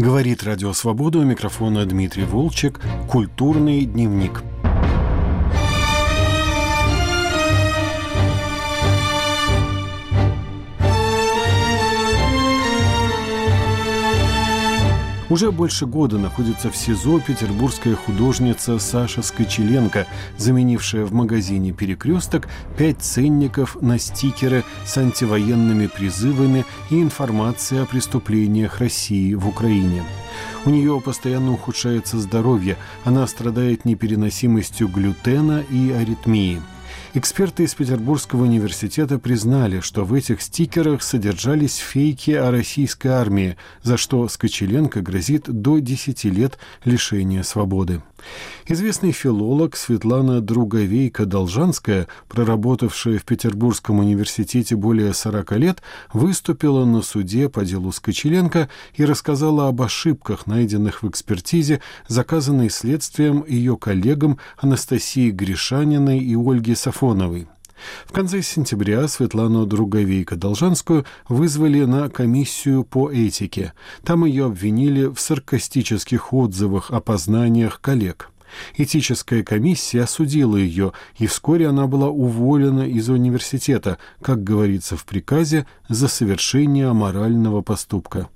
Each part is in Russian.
Говорит Радио Свобода у микрофона Дмитрий Волчек. Культурный дневник. Уже больше года находится в СИЗО петербургская художница Саша Скочеленко, заменившая в магазине «Перекресток» пять ценников на стикеры с антивоенными призывами и информацией о преступлениях России в Украине. У нее постоянно ухудшается здоровье, она страдает непереносимостью глютена и аритмии – Эксперты из Петербургского университета признали, что в этих стикерах содержались фейки о российской армии, за что Скочеленко грозит до 10 лет лишения свободы. Известный филолог Светлана Друговейка-Должанская, проработавшая в Петербургском университете более 40 лет, выступила на суде по делу Скочеленко и рассказала об ошибках, найденных в экспертизе, заказанной следствием ее коллегам Анастасии Гришаниной и Ольге Сафоновой. В конце сентября Светлану Друговейко-Должанскую вызвали на комиссию по этике. Там ее обвинили в саркастических отзывах о познаниях коллег. Этическая комиссия осудила ее, и вскоре она была уволена из университета, как говорится в приказе, за совершение аморального поступка.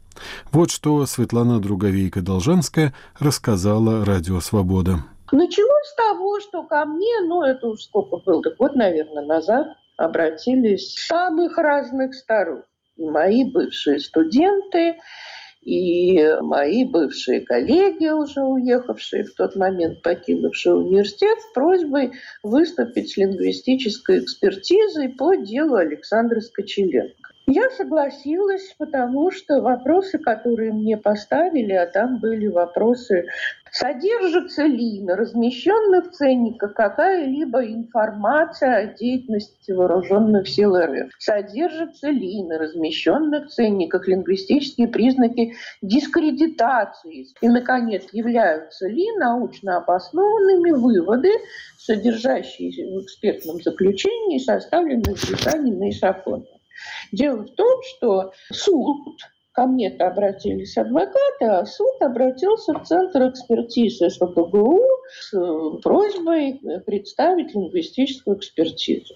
Вот что Светлана Друговейка-Должанская рассказала «Радио Свобода». Началось с того, что ко мне, ну это уж сколько было, так вот, наверное, назад, обратились самых разных сторон. И мои бывшие студенты, и мои бывшие коллеги, уже уехавшие в тот момент, покинувшие университет, с просьбой выступить с лингвистической экспертизой по делу Александра Скочеленко. Я согласилась, потому что вопросы, которые мне поставили, а там были вопросы, содержится ли на размещенных ценниках какая-либо информация о деятельности вооруженных сил РФ, содержится ли на размещенных ценниках лингвистические признаки дискредитации и, наконец, являются ли научно обоснованными выводы, содержащиеся в экспертном заключении, составленные Британией и Сафоновым. Дело в том, что суд ко мне-то обратились адвокаты, а суд обратился в Центр экспертизы СПБГУ с э, просьбой представить лингвистическую экспертизу.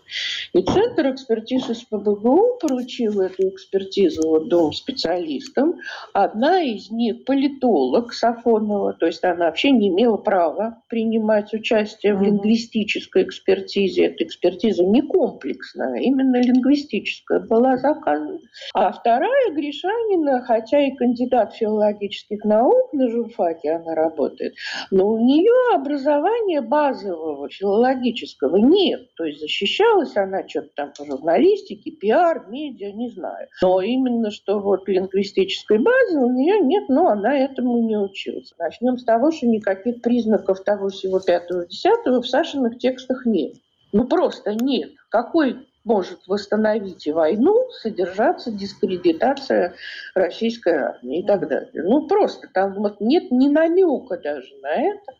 И Центр экспертизы СПБГУ поручил эту экспертизу вот двум специалистам. Одна из них политолог Сафонова, то есть она вообще не имела права принимать участие в лингвистической экспертизе. Эта экспертиза не комплексная, а именно лингвистическая была заказана. А вторая Гришанина хотя и кандидат филологических наук на журфаке она работает, но у нее образования базового филологического нет. То есть защищалась она что-то там по журналистике, пиар, медиа, не знаю. Но именно что вот лингвистической базы у нее нет, но она этому не училась. Начнем с того, что никаких признаков того всего пятого-десятого в Сашиных текстах нет. Ну просто нет. Какой может восстановить войну, содержаться дискредитация российской армии и так далее. Ну, просто там вот нет ни намека даже на это.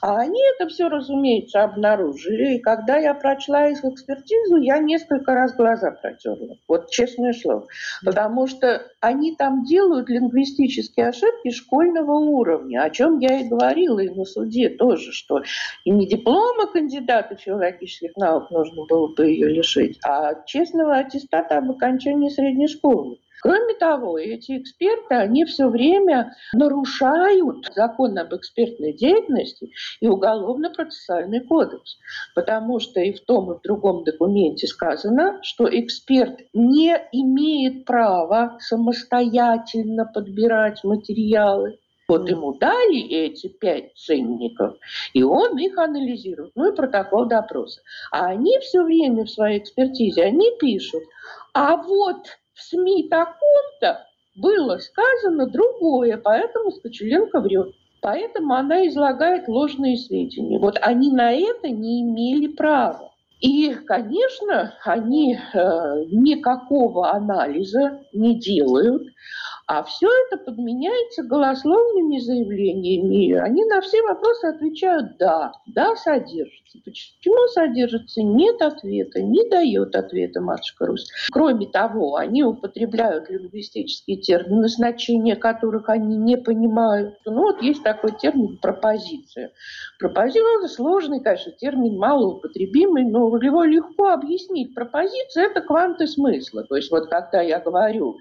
А они это все, разумеется, обнаружили. И когда я прочла их экспертизу, я несколько раз глаза протерла. Вот честное слово. Потому что они там делают лингвистические ошибки школьного уровня, о чем я и говорила и на суде тоже, что и не диплома кандидата филологических наук нужно было бы ее лишить, а а честного аттестата об окончании средней школы. Кроме того, эти эксперты, они все время нарушают закон об экспертной деятельности и уголовно-процессуальный кодекс. Потому что и в том, и в другом документе сказано, что эксперт не имеет права самостоятельно подбирать материалы. Вот ему дали эти пять ценников, и он их анализирует. Ну и протокол допроса. А они все время в своей экспертизе, они пишут, а вот в СМИ таком-то было сказано другое, поэтому Скочеленко врет. Поэтому она излагает ложные сведения. Вот они на это не имели права. И, конечно, они э, никакого анализа не делают, А все это подменяется голословными заявлениями. Они на все вопросы отвечают «да». «Да» содержится. Почему содержится? Нет ответа, не дает ответа матушка Русь. Кроме того, они употребляют лингвистические термины, значения которых они не понимают. Ну вот есть такой термин «пропозиция». Пропозиция – сложный, конечно, термин, малоупотребимый, но его легко объяснить. Пропозиция – это кванты смысла. То есть вот когда я говорю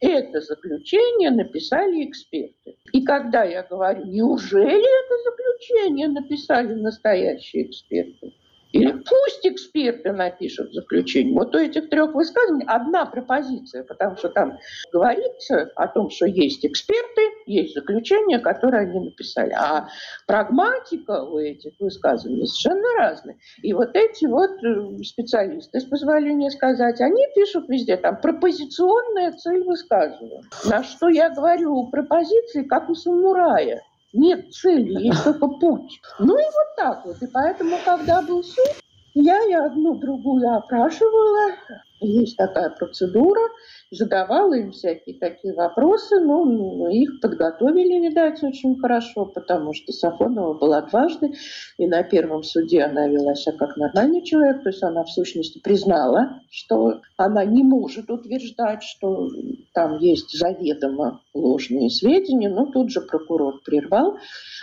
это заключение написали эксперты. И когда я говорю, неужели это заключение написали настоящие эксперты? Или пусть эксперты напишут заключение. Вот у этих трех высказываний одна пропозиция, потому что там говорится о том, что есть эксперты, есть заключение, которое они написали. А прагматика у этих высказываний совершенно разная. И вот эти вот э, специалисты, с позволения сказать, они пишут везде там пропозиционная цель высказывания. На что я говорю, пропозиции, как у самурая. Нет цели, есть только путь. Ну и вот так вот. И поэтому, когда был суд, я и одну другую опрашивала. Есть такая процедура задавала им всякие такие вопросы, но ну, их подготовили, видать, очень хорошо, потому что Сафонова была дважды, и на первом суде она вела себя как нормальный человек, то есть она в сущности признала, что она не может утверждать, что там есть заведомо ложные сведения, но тут же прокурор прервал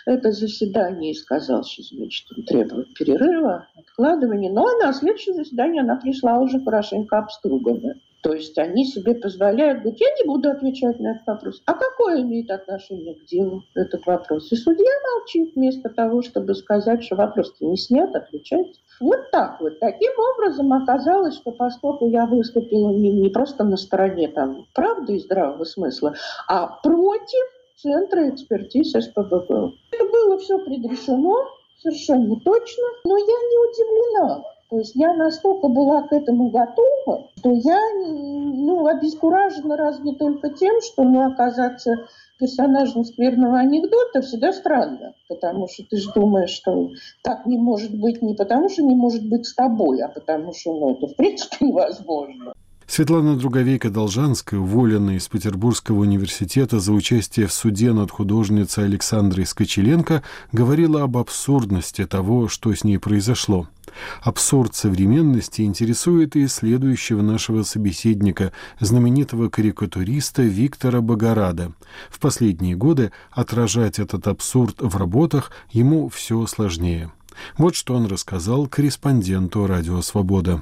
это заседание и сказал, что значит, он требует перерыва, откладывания. Но на следующее заседание она пришла уже хорошенько обструганная. То есть они себе позволяют говорить, я не буду отвечать на этот вопрос. А какое имеет отношение к делу этот вопрос? И судья молчит вместо того, чтобы сказать, что вопрос не снят, отвечать. Вот так вот. Таким образом оказалось, что поскольку я выступила не, не просто на стороне там, правды и здравого смысла, а против Центра экспертиз СПБГ. Это было все предрешено, совершенно точно, но я не удивлена. То есть я настолько была к этому готова, что я ну, обескуражена разве только тем, что ну, оказаться персонажем скверного анекдота всегда странно, потому что ты же думаешь, что так не может быть не потому, что не может быть с тобой, а потому что ну, это в принципе невозможно. Светлана Друговейка-Должанская, уволенная из Петербургского университета за участие в суде над художницей Александрой Скочеленко, говорила об абсурдности того, что с ней произошло. Абсурд современности интересует и следующего нашего собеседника, знаменитого карикатуриста Виктора Богорада. В последние годы отражать этот абсурд в работах ему все сложнее. Вот что он рассказал корреспонденту «Радио Свобода».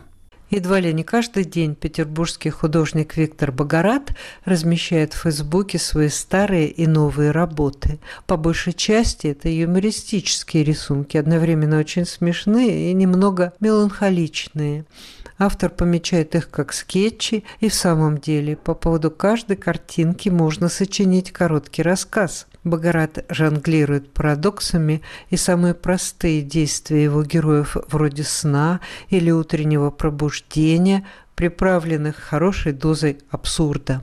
Едва ли не каждый день петербургский художник Виктор Богорат размещает в Фейсбуке свои старые и новые работы. По большей части это юмористические рисунки, одновременно очень смешные и немного меланхоличные. Автор помечает их как скетчи, и в самом деле по поводу каждой картинки можно сочинить короткий рассказ. Багарат жонглирует парадоксами, и самые простые действия его героев вроде сна или утреннего пробуждения, приправленных хорошей дозой абсурда.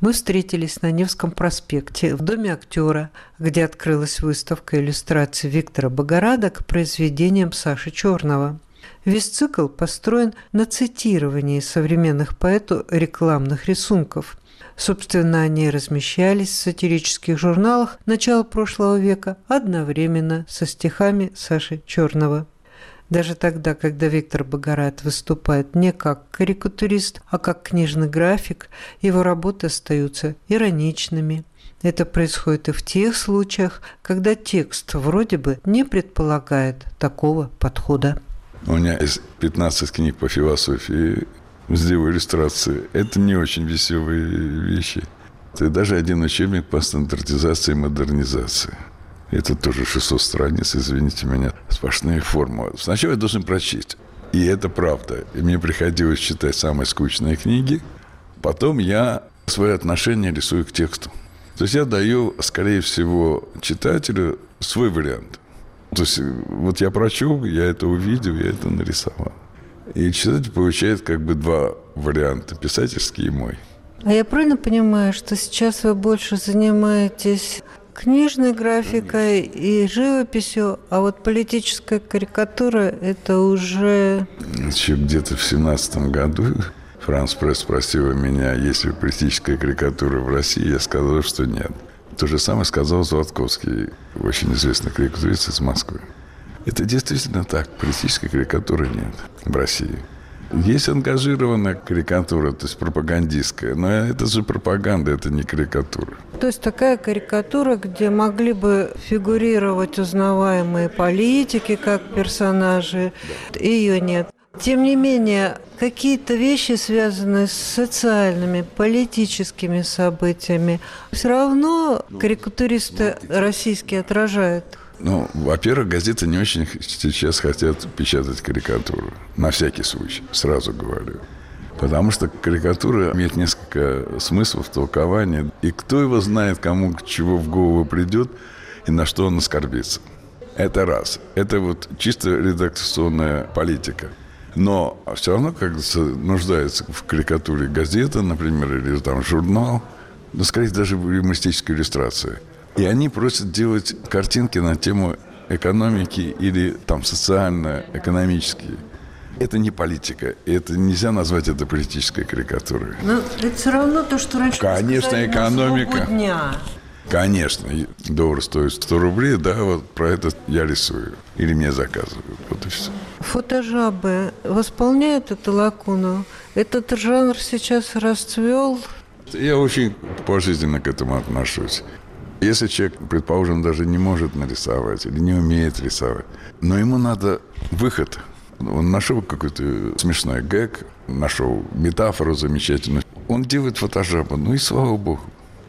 Мы встретились на Невском проспекте в Доме актера, где открылась выставка иллюстраций Виктора Богорада к произведениям Саши Черного. Весь цикл построен на цитировании современных поэту рекламных рисунков – Собственно, они размещались в сатирических журналах начала прошлого века одновременно со стихами Саши Черного. Даже тогда, когда Виктор Богорат выступает не как карикатурист, а как книжный график, его работы остаются ироничными. Это происходит и в тех случаях, когда текст вроде бы не предполагает такого подхода. У меня есть 15 книг по философии, сделаю иллюстрации. Это не очень веселые вещи. Это даже один учебник по стандартизации и модернизации. Это тоже 600 страниц, извините меня, сплошные формулы. Сначала я должен прочесть. И это правда. И мне приходилось читать самые скучные книги. Потом я свое отношение рисую к тексту. То есть я даю, скорее всего, читателю свой вариант. То есть вот я прочел, я это увидел, я это нарисовал. И читатель получает как бы два варианта, писательский и мой. А я правильно понимаю, что сейчас вы больше занимаетесь книжной графикой и живописью, а вот политическая карикатура – это уже… Еще где-то в семнадцатом году Франс Пресс спросила меня, есть ли политическая карикатура в России, я сказал, что нет. То же самое сказал Золотковский, очень известный карикатурист из Москвы. Это действительно так. Политической карикатуры нет в России. Есть ангажированная карикатура, то есть пропагандистская, но это же пропаганда, это не карикатура. То есть такая карикатура, где могли бы фигурировать узнаваемые политики как персонажи, ее нет. Тем не менее, какие-то вещи, связанные с социальными, политическими событиями, все равно карикатуристы российские отражают. Ну, во-первых, газеты не очень сейчас хотят печатать карикатуру. На всякий случай, сразу говорю. Потому что карикатура имеет несколько смыслов, толкования. И кто его знает, кому чего в голову придет и на что он оскорбится. Это раз. Это вот чисто редакционная политика. Но все равно, как нуждается в карикатуре газета, например, или там журнал, ну, скорее даже в юмористической иллюстрации – и они просят делать картинки на тему экономики или там социально-экономические. Это не политика. Это нельзя назвать это политической карикатурой. Но это все равно то, что раньше Конечно, сказали, экономика. Дня. Конечно, доллар стоит 100 рублей, да, вот про это я рисую. Или мне заказывают. Вот и все. Фотожабы восполняют эту лакуну? Этот жанр сейчас расцвел? Я очень положительно к этому отношусь. Если человек, предположим, даже не может нарисовать или не умеет рисовать, но ему надо выход. Он нашел какой-то смешной гэг, нашел метафору замечательную. Он делает фотожабу, ну и слава богу.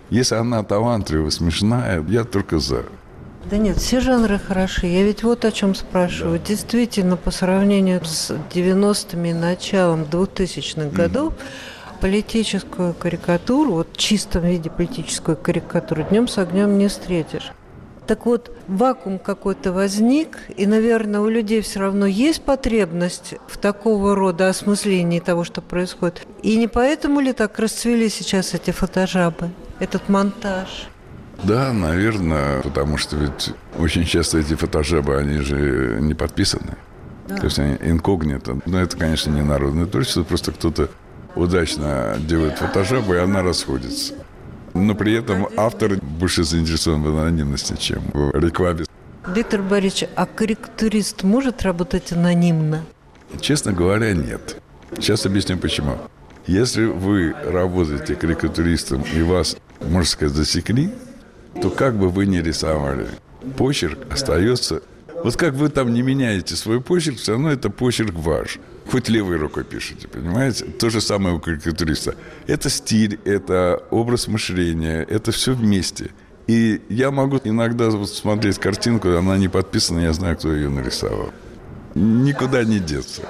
Если она талантливая, смешная, я только за. Да нет, все жанры хороши. Я ведь вот о чем спрашиваю. Да. Действительно, по сравнению с 90-ми и началом 2000-х годов, mm-hmm политическую карикатуру, вот в чистом виде политическую карикатуру, днем с огнем не встретишь. Так вот, вакуум какой-то возник, и, наверное, у людей все равно есть потребность в такого рода осмыслении того, что происходит. И не поэтому ли так расцвели сейчас эти фотожабы, этот монтаж? Да, наверное, потому что ведь очень часто эти фотожабы, они же не подписаны. Да. То есть они инкогнито. Но это, конечно, не народное творчество, просто кто-то удачно делает фотожабу, и она расходится. Но при этом автор больше заинтересован в анонимности, чем в рекламе. Виктор Борисович, а карикатурист может работать анонимно? Честно говоря, нет. Сейчас объясню почему. Если вы работаете карикатуристом и вас, можно сказать, засекли, то как бы вы ни рисовали, почерк остается вот как вы там не меняете свой почерк, все равно это почерк ваш. Хоть левой рукой пишете, понимаете? То же самое у карикатуриста. Это стиль, это образ мышления, это все вместе. И я могу иногда вот смотреть картинку, она не подписана, я знаю, кто ее нарисовал. Никуда не деться.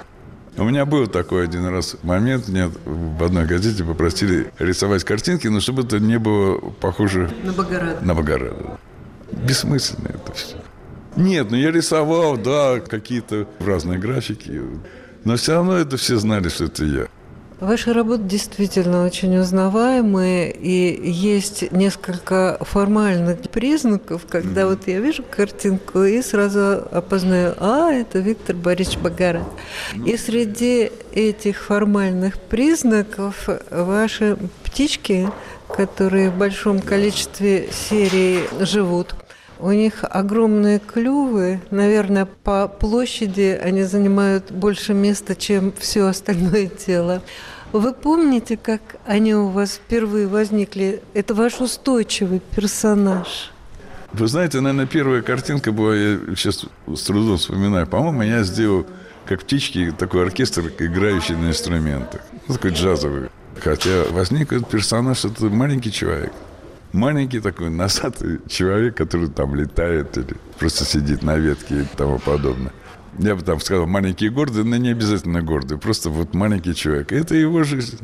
У меня был такой один раз момент, мне в одной газете попросили рисовать картинки, но чтобы это не было похоже... На Богорада. На Богорада. Бессмысленно это все. Нет, ну я рисовал, да, какие-то разные графики. Но все равно это все знали, что это я. Ваши работы действительно очень узнаваемые, и есть несколько формальных признаков, когда mm-hmm. вот я вижу картинку и сразу опознаю, а, это Виктор Борисович Багарат. Mm-hmm. И среди этих формальных признаков ваши птички, которые в большом количестве серий живут, у них огромные клювы. Наверное, по площади они занимают больше места, чем все остальное тело. Вы помните, как они у вас впервые возникли? Это ваш устойчивый персонаж. Вы знаете, наверное, первая картинка была, я сейчас с трудом вспоминаю, по-моему, я сделал, как птички, такой оркестр, играющий на инструментах. Ну, такой джазовый. Хотя возник этот персонаж, это маленький человек маленький такой носатый человек, который там летает или просто сидит на ветке и тому подобное. Я бы там сказал, маленькие гордые, но не обязательно гордые, просто вот маленький человек. Это его жизнь.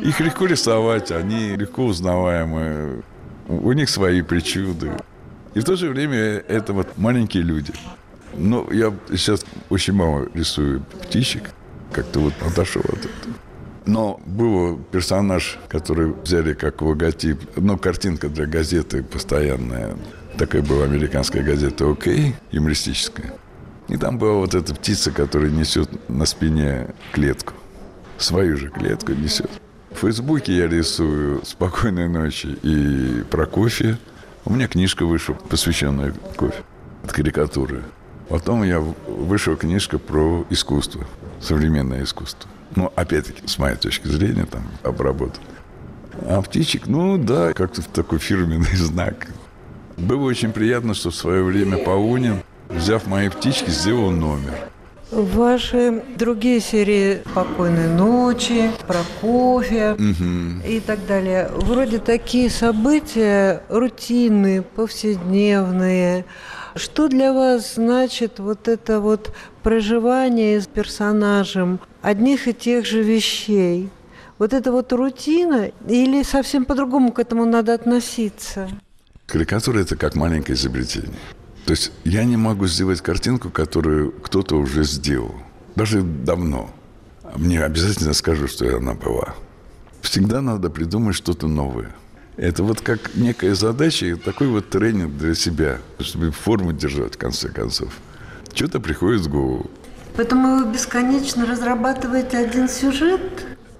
Их легко рисовать, они легко узнаваемы, у них свои причуды. И в то же время это вот маленькие люди. Но я сейчас очень мало рисую птичек, как-то вот отошел от этого. Но был персонаж, который взяли как логотип, ну, картинка для газеты постоянная. Такая была американская газета «ОК», юмористическая. И там была вот эта птица, которая несет на спине клетку. свою же клетку несет. В Фейсбуке я рисую «Спокойной ночи» и про кофе. У меня книжка вышла, посвященная кофе, от карикатуры. Потом я вышла книжка про искусство, современное искусство. Ну, опять-таки, с моей точки зрения, там, обработан. А птичек, ну да, как-то такой фирменный знак. Было очень приятно, что в свое время Паунин, взяв мои птички, сделал номер. Ваши другие серии «Спокойной ночи», «Про кофе» угу. и так далее. Вроде такие события рутинные, повседневные. Что для вас значит вот это вот проживание с персонажем одних и тех же вещей? Вот это вот рутина или совсем по-другому к этому надо относиться? Карикатура – это как маленькое изобретение. То есть я не могу сделать картинку, которую кто-то уже сделал. Даже давно. Мне обязательно скажут, что она была. Всегда надо придумать что-то новое. Это вот как некая задача, такой вот тренинг для себя, чтобы форму держать в конце концов. Что-то приходит в голову. Поэтому вы бесконечно разрабатываете один сюжет?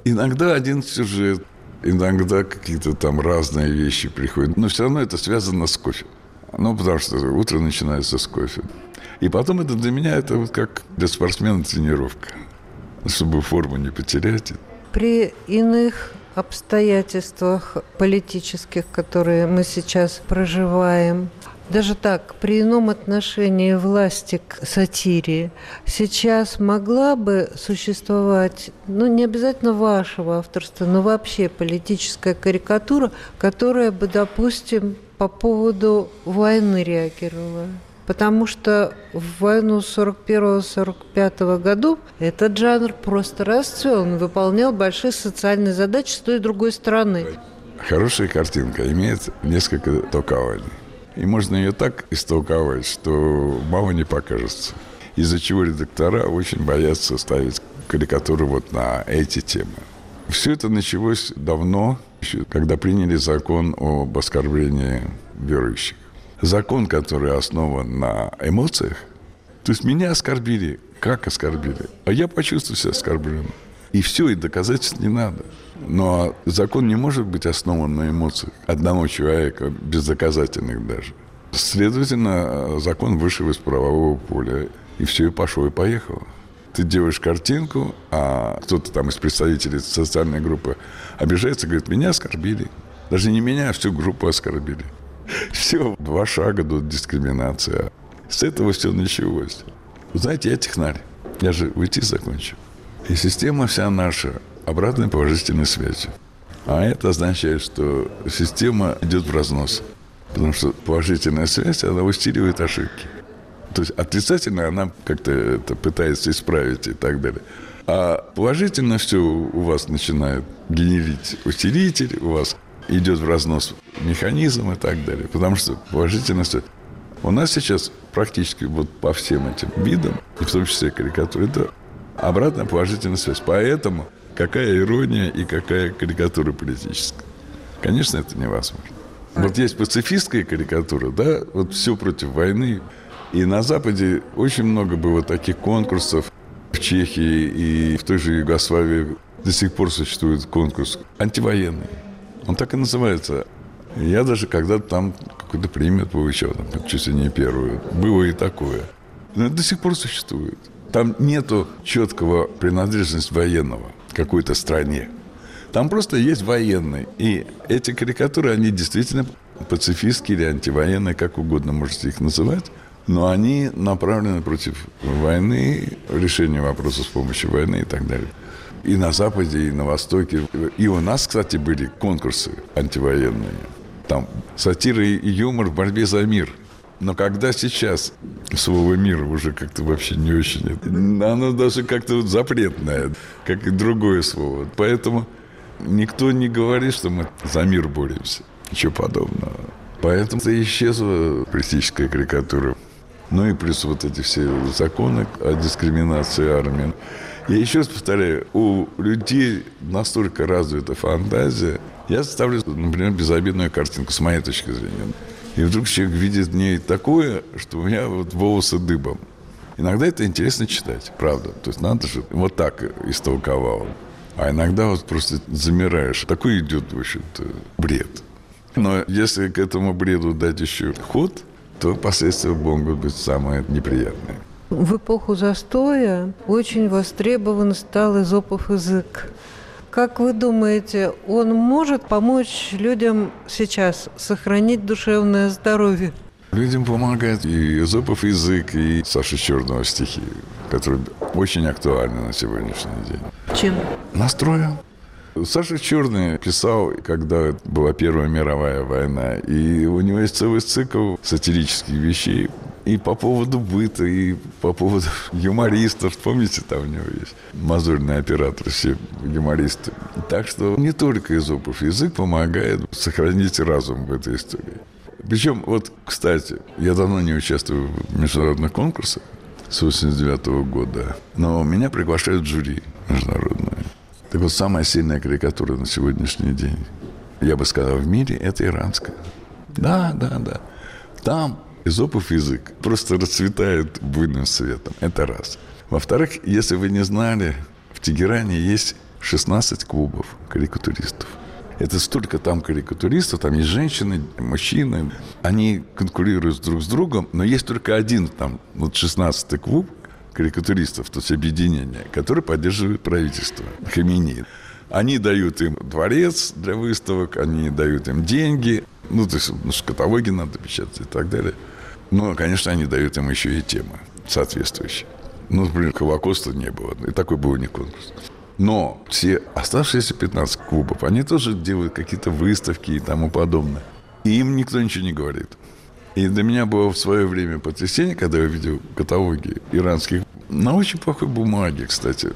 Иногда один сюжет, иногда какие-то там разные вещи приходят. Но все равно это связано с кофе. Ну, потому что утро начинается с кофе. И потом это для меня это вот как для спортсмена тренировка. Чтобы форму не потерять. При иных обстоятельствах политических, которые мы сейчас проживаем, даже так, при ином отношении власти к сатире, сейчас могла бы существовать, ну, не обязательно вашего авторства, но вообще политическая карикатура, которая бы, допустим, по поводу войны реагировала? Потому что в войну 41-45 году этот жанр просто расцвел. Он выполнял большие социальные задачи с той и другой стороны. Хорошая картинка имеет несколько толкований. И можно ее так истолковать, что мало не покажется. Из-за чего редактора очень боятся ставить карикатуры вот на эти темы. Все это началось давно, еще когда приняли закон об оскорблении верующих. Закон, который основан на эмоциях. То есть меня оскорбили. Как оскорбили? А я почувствовал себя оскорбленным. И все, и доказательств не надо. Но закон не может быть основан на эмоциях одного человека, бездоказательных даже. Следовательно, закон вышел из правового поля. И все, и пошло, и поехало. Ты делаешь картинку, а кто-то там из представителей социальной группы обижается, говорит, меня оскорбили. Даже не меня, а всю группу оскорбили. Все, два шага до дискриминации. С этого все началось. Знаете, я технарь. Я же уйти закончу. И система вся наша обратной положительной связи. А это означает, что система идет в разнос. Потому что положительная связь, она усиливает ошибки. То есть отрицательно она как-то это пытается исправить и так далее. А положительно все у вас начинает генерить усилитель, у вас идет в разнос механизм и так далее. Потому что положительно все. У нас сейчас практически вот по всем этим видам, и в том числе карикатура, это обратная положительная связь. Поэтому какая ирония и какая карикатура политическая. Конечно, это невозможно. Вот есть пацифистская карикатура, да, вот все против войны. И на Западе очень много было таких конкурсов. В Чехии и в той же Югославии до сих пор существует конкурс антивоенный. Он так и называется. Я даже когда-то там какую-то премию получал, там, чуть ли не первую. Было и такое. Но это до сих пор существует. Там нету четкого принадлежности военного какой-то стране. Там просто есть военные. И эти карикатуры, они действительно пацифистские или антивоенные, как угодно можете их называть. Но они направлены против войны, решения вопроса с помощью войны и так далее. И на Западе, и на Востоке. И у нас, кстати, были конкурсы антивоенные. Там сатира и юмор в борьбе за мир – но когда сейчас слово «мир» уже как-то вообще не очень... Оно даже как-то запретное, как и другое слово. Поэтому никто не говорит, что мы за мир боремся. Ничего подобного. Поэтому исчезла политическая карикатура. Ну и плюс вот эти все законы о дискриминации армии. Я еще раз повторяю, у людей настолько развита фантазия. Я ставлю, например, безобидную картинку, с моей точки зрения. И вдруг человек видит в ней такое, что у меня вот волосы дыбом. Иногда это интересно читать, правда. То есть надо же вот так истолковал. А иногда вот просто замираешь. Такой идет, в общем-то, бред. Но если к этому бреду дать еще ход, то последствия могут быть самые неприятные. В эпоху застоя очень востребован стал изопов язык. Как вы думаете, он может помочь людям сейчас сохранить душевное здоровье? Людям помогает и Эзопов язык, и Саша Черного стихи, которые очень актуальны на сегодняшний день. Чем? Настроем. Саша Черный писал, когда была Первая мировая война, и у него есть целый цикл сатирических вещей и по поводу быта, и по поводу юмористов. Помните, там у него есть мазурный оператор, все юмористы. Так что не только Изопов язык помогает сохранить разум в этой истории. Причем, вот, кстати, я давно не участвую в международных конкурсах с 89 года, но меня приглашают в жюри международное. Так вот, самая сильная карикатура на сегодняшний день, я бы сказал, в мире, это иранская. Да, да, да. Там изопов язык просто расцветает буйным светом. Это раз. Во-вторых, если вы не знали, в Тегеране есть 16 клубов карикатуристов. Это столько там карикатуристов, там есть женщины, мужчины. Они конкурируют друг с другом, но есть только один там, вот 16-й клуб карикатуристов, то есть объединение, который поддерживает правительство Хамини. Они дают им дворец для выставок, они дают им деньги, ну, то есть ну, каталоги надо печатать и так далее. Но, конечно, они дают им еще и темы соответствующие. Ну, например, Холокоста не было, и такой был не конкурс. Но все оставшиеся 15 клубов, они тоже делают какие-то выставки и тому подобное. И им никто ничего не говорит. И для меня было в свое время потрясение, когда я видел каталоги иранских на очень плохой бумаге, кстати.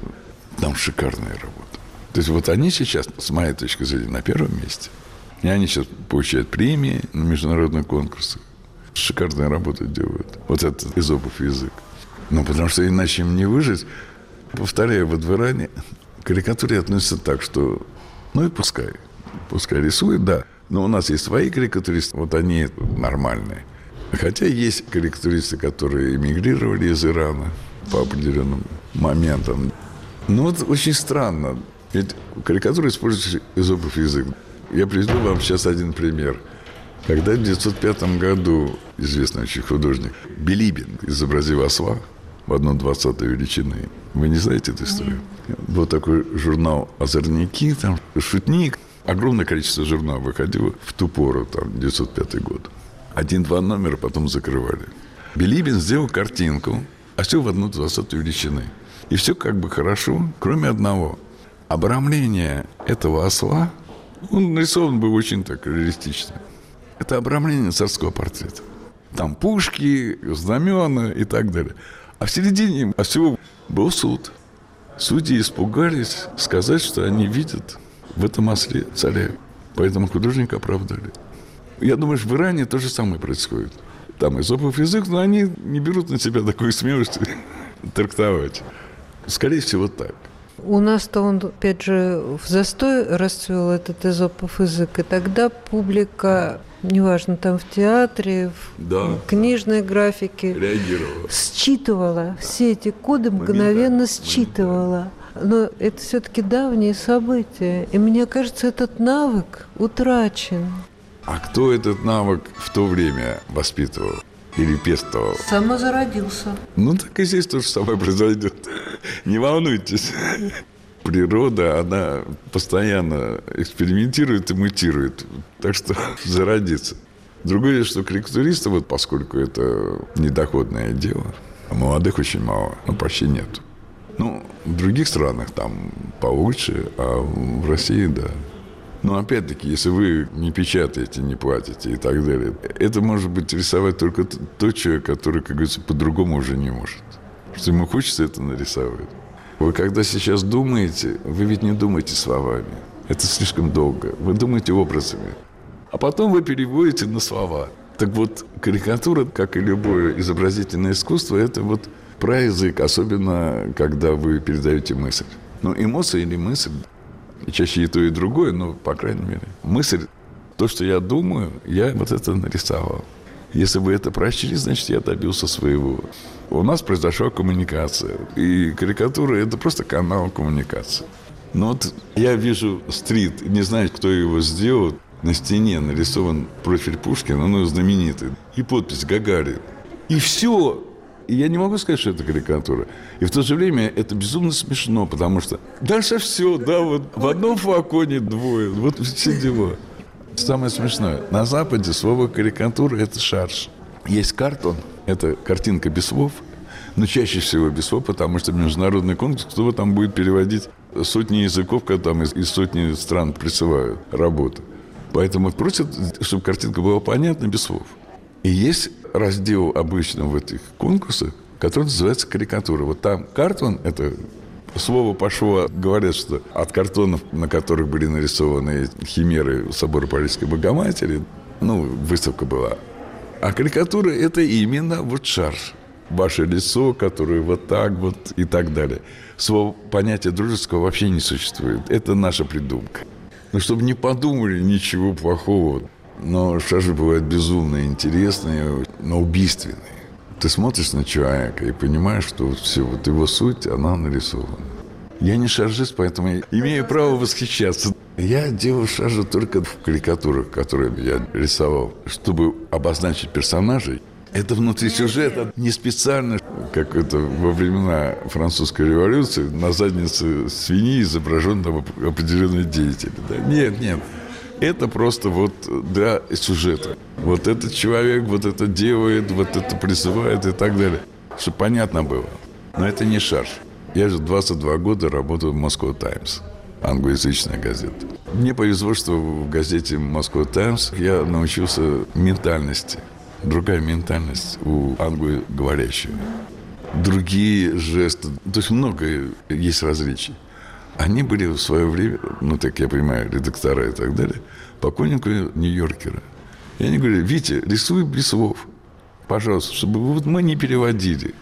Там шикарная работа. То есть вот они сейчас, с моей точки зрения, на первом месте. И они сейчас получают премии на международных конкурсах. Шикарная работа делают. Вот этот изопов язык. Ну, потому что иначе им не выжить. Повторяю, вот в Иране к карикатуре относятся так, что ну и пускай. Пускай рисует, да. Но у нас есть свои карикатуристы, вот они нормальные. Хотя есть карикатуристы, которые эмигрировали из Ирана по определенным моментам. Но вот очень странно. Ведь карикатура использует изопов язык. Я приведу вам сейчас один пример. Когда в 1905 году известный очень художник Билибин изобразил осла в одну двадцатой величины, вы не знаете эту историю? Был такой журнал «Озорники», там «Шутник». Огромное количество журналов выходило в ту пору, там, 905 год. Один-два номера потом закрывали. Билибин сделал картинку, а все в одну двадцатую величины. И все как бы хорошо, кроме одного. Обрамление этого осла, он нарисован был очень так реалистично. Это обрамление царского портрета. Там пушки, знамена и так далее. А в середине а всего был суд. Судьи испугались сказать, что они видят в этом осле царя. Поэтому художника оправдали. Я думаю, что в Иране то же самое происходит. Там изопов язык, но они не берут на себя такую смелость трактовать. Скорее всего, так. У нас-то он, опять же, в застой расцвел этот изопов язык, и тогда публика неважно, там в театре, в да. книжной графике, реагировала. Считывала. Да. Все эти коды мгновенно считывала. Но это все-таки давние события. И мне кажется, этот навык утрачен. А кто этот навык в то время воспитывал? Или пестовал? Самозародился. Ну, так и здесь то же самое произойдет. Не волнуйтесь природа, она постоянно экспериментирует и мутирует. Так что зародится. Другое, что карикатуристы, вот поскольку это недоходное дело, а молодых очень мало, ну, почти нет. Ну, в других странах там получше, а в России, да. Но опять-таки, если вы не печатаете, не платите и так далее, это может быть рисовать только тот человек, который, как говорится, по-другому уже не может. Что ему хочется это нарисовать. Вы когда сейчас думаете, вы ведь не думаете словами. Это слишком долго. Вы думаете образами. А потом вы переводите на слова. Так вот, карикатура, как и любое изобразительное искусство, это вот про язык, особенно когда вы передаете мысль. Ну, эмоция или мысль, чаще и то, и другое, но, по крайней мере, мысль, то, что я думаю, я вот это нарисовал. Если вы это прочли, значит, я добился своего. У нас произошла коммуникация. И карикатура – это просто канал коммуникации. Но вот я вижу стрит, не знаю, кто его сделал, на стене нарисован профиль Пушкина, ну, знаменитый, и подпись «Гагарин». И все. И я не могу сказать, что это карикатура. И в то же время это безумно смешно, потому что дальше все, да, вот в одном флаконе двое, вот все дела. Самое смешное, на Западе слово карикатура – это шарж. Есть картон, это картинка без слов, но чаще всего без слов, потому что международный конкурс, кто там будет переводить сотни языков, когда там из, из сотни стран присылают работы. Поэтому просят, чтобы картинка была понятна без слов. И есть раздел обычно в этих конкурсах, который называется карикатура. Вот там картон – это слово пошло, говорят, что от картонов, на которых были нарисованы химеры собора Парижской Богоматери, ну, выставка была. А карикатура – это именно вот шарж. Ваше лицо, которое вот так вот и так далее. Слово понятия дружеского вообще не существует. Это наша придумка. Но чтобы не подумали ничего плохого. Но шажи бывают безумно интересные, но убийственные. Ты смотришь на человека и понимаешь, что все, вот его суть, она нарисована. Я не шаржист, поэтому имею право восхищаться. Я делаю шаржи только в карикатурах, которые я рисовал, чтобы обозначить персонажей. Это внутри сюжета не специально, как это во времена французской революции, на заднице свиньи изображен там определенный деятель. Да? Нет, нет. Это просто вот для сюжета. Вот этот человек вот это делает, вот это призывает и так далее. Чтобы понятно было. Но это не шарж. Я же 22 года работаю в Москва Таймс, англоязычная газета. Мне повезло, что в газете Москва Таймс я научился ментальности. Другая ментальность у англоговорящего. Другие жесты. То есть много есть различий. Они были в свое время, ну, так я понимаю, редактора и так далее, покойнику Нью-Йоркера. И они говорили, Витя, рисуй без слов. Пожалуйста, чтобы вот мы не переводили.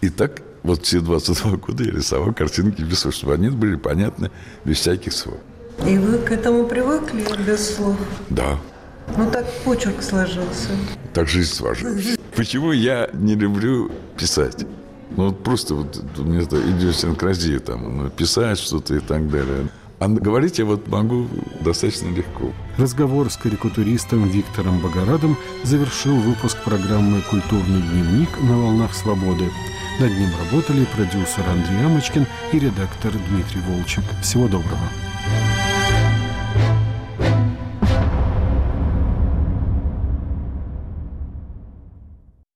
И так вот все 22 года я рисовал картинки без слов, чтобы они были понятны без всяких слов. И вы к этому привыкли без слов? Да. Ну, так почерк сложился. Так жизнь сложилась. Почему я не люблю писать? Ну, вот просто вот у меня это идиосинкразия там, ну, писать что-то и так далее. А говорить я вот могу достаточно легко. Разговор с карикатуристом Виктором Богорадом завершил выпуск программы «Культурный дневник» на «Волнах свободы». Над ним работали продюсер Андрей Амочкин и редактор Дмитрий Волчек. Всего доброго.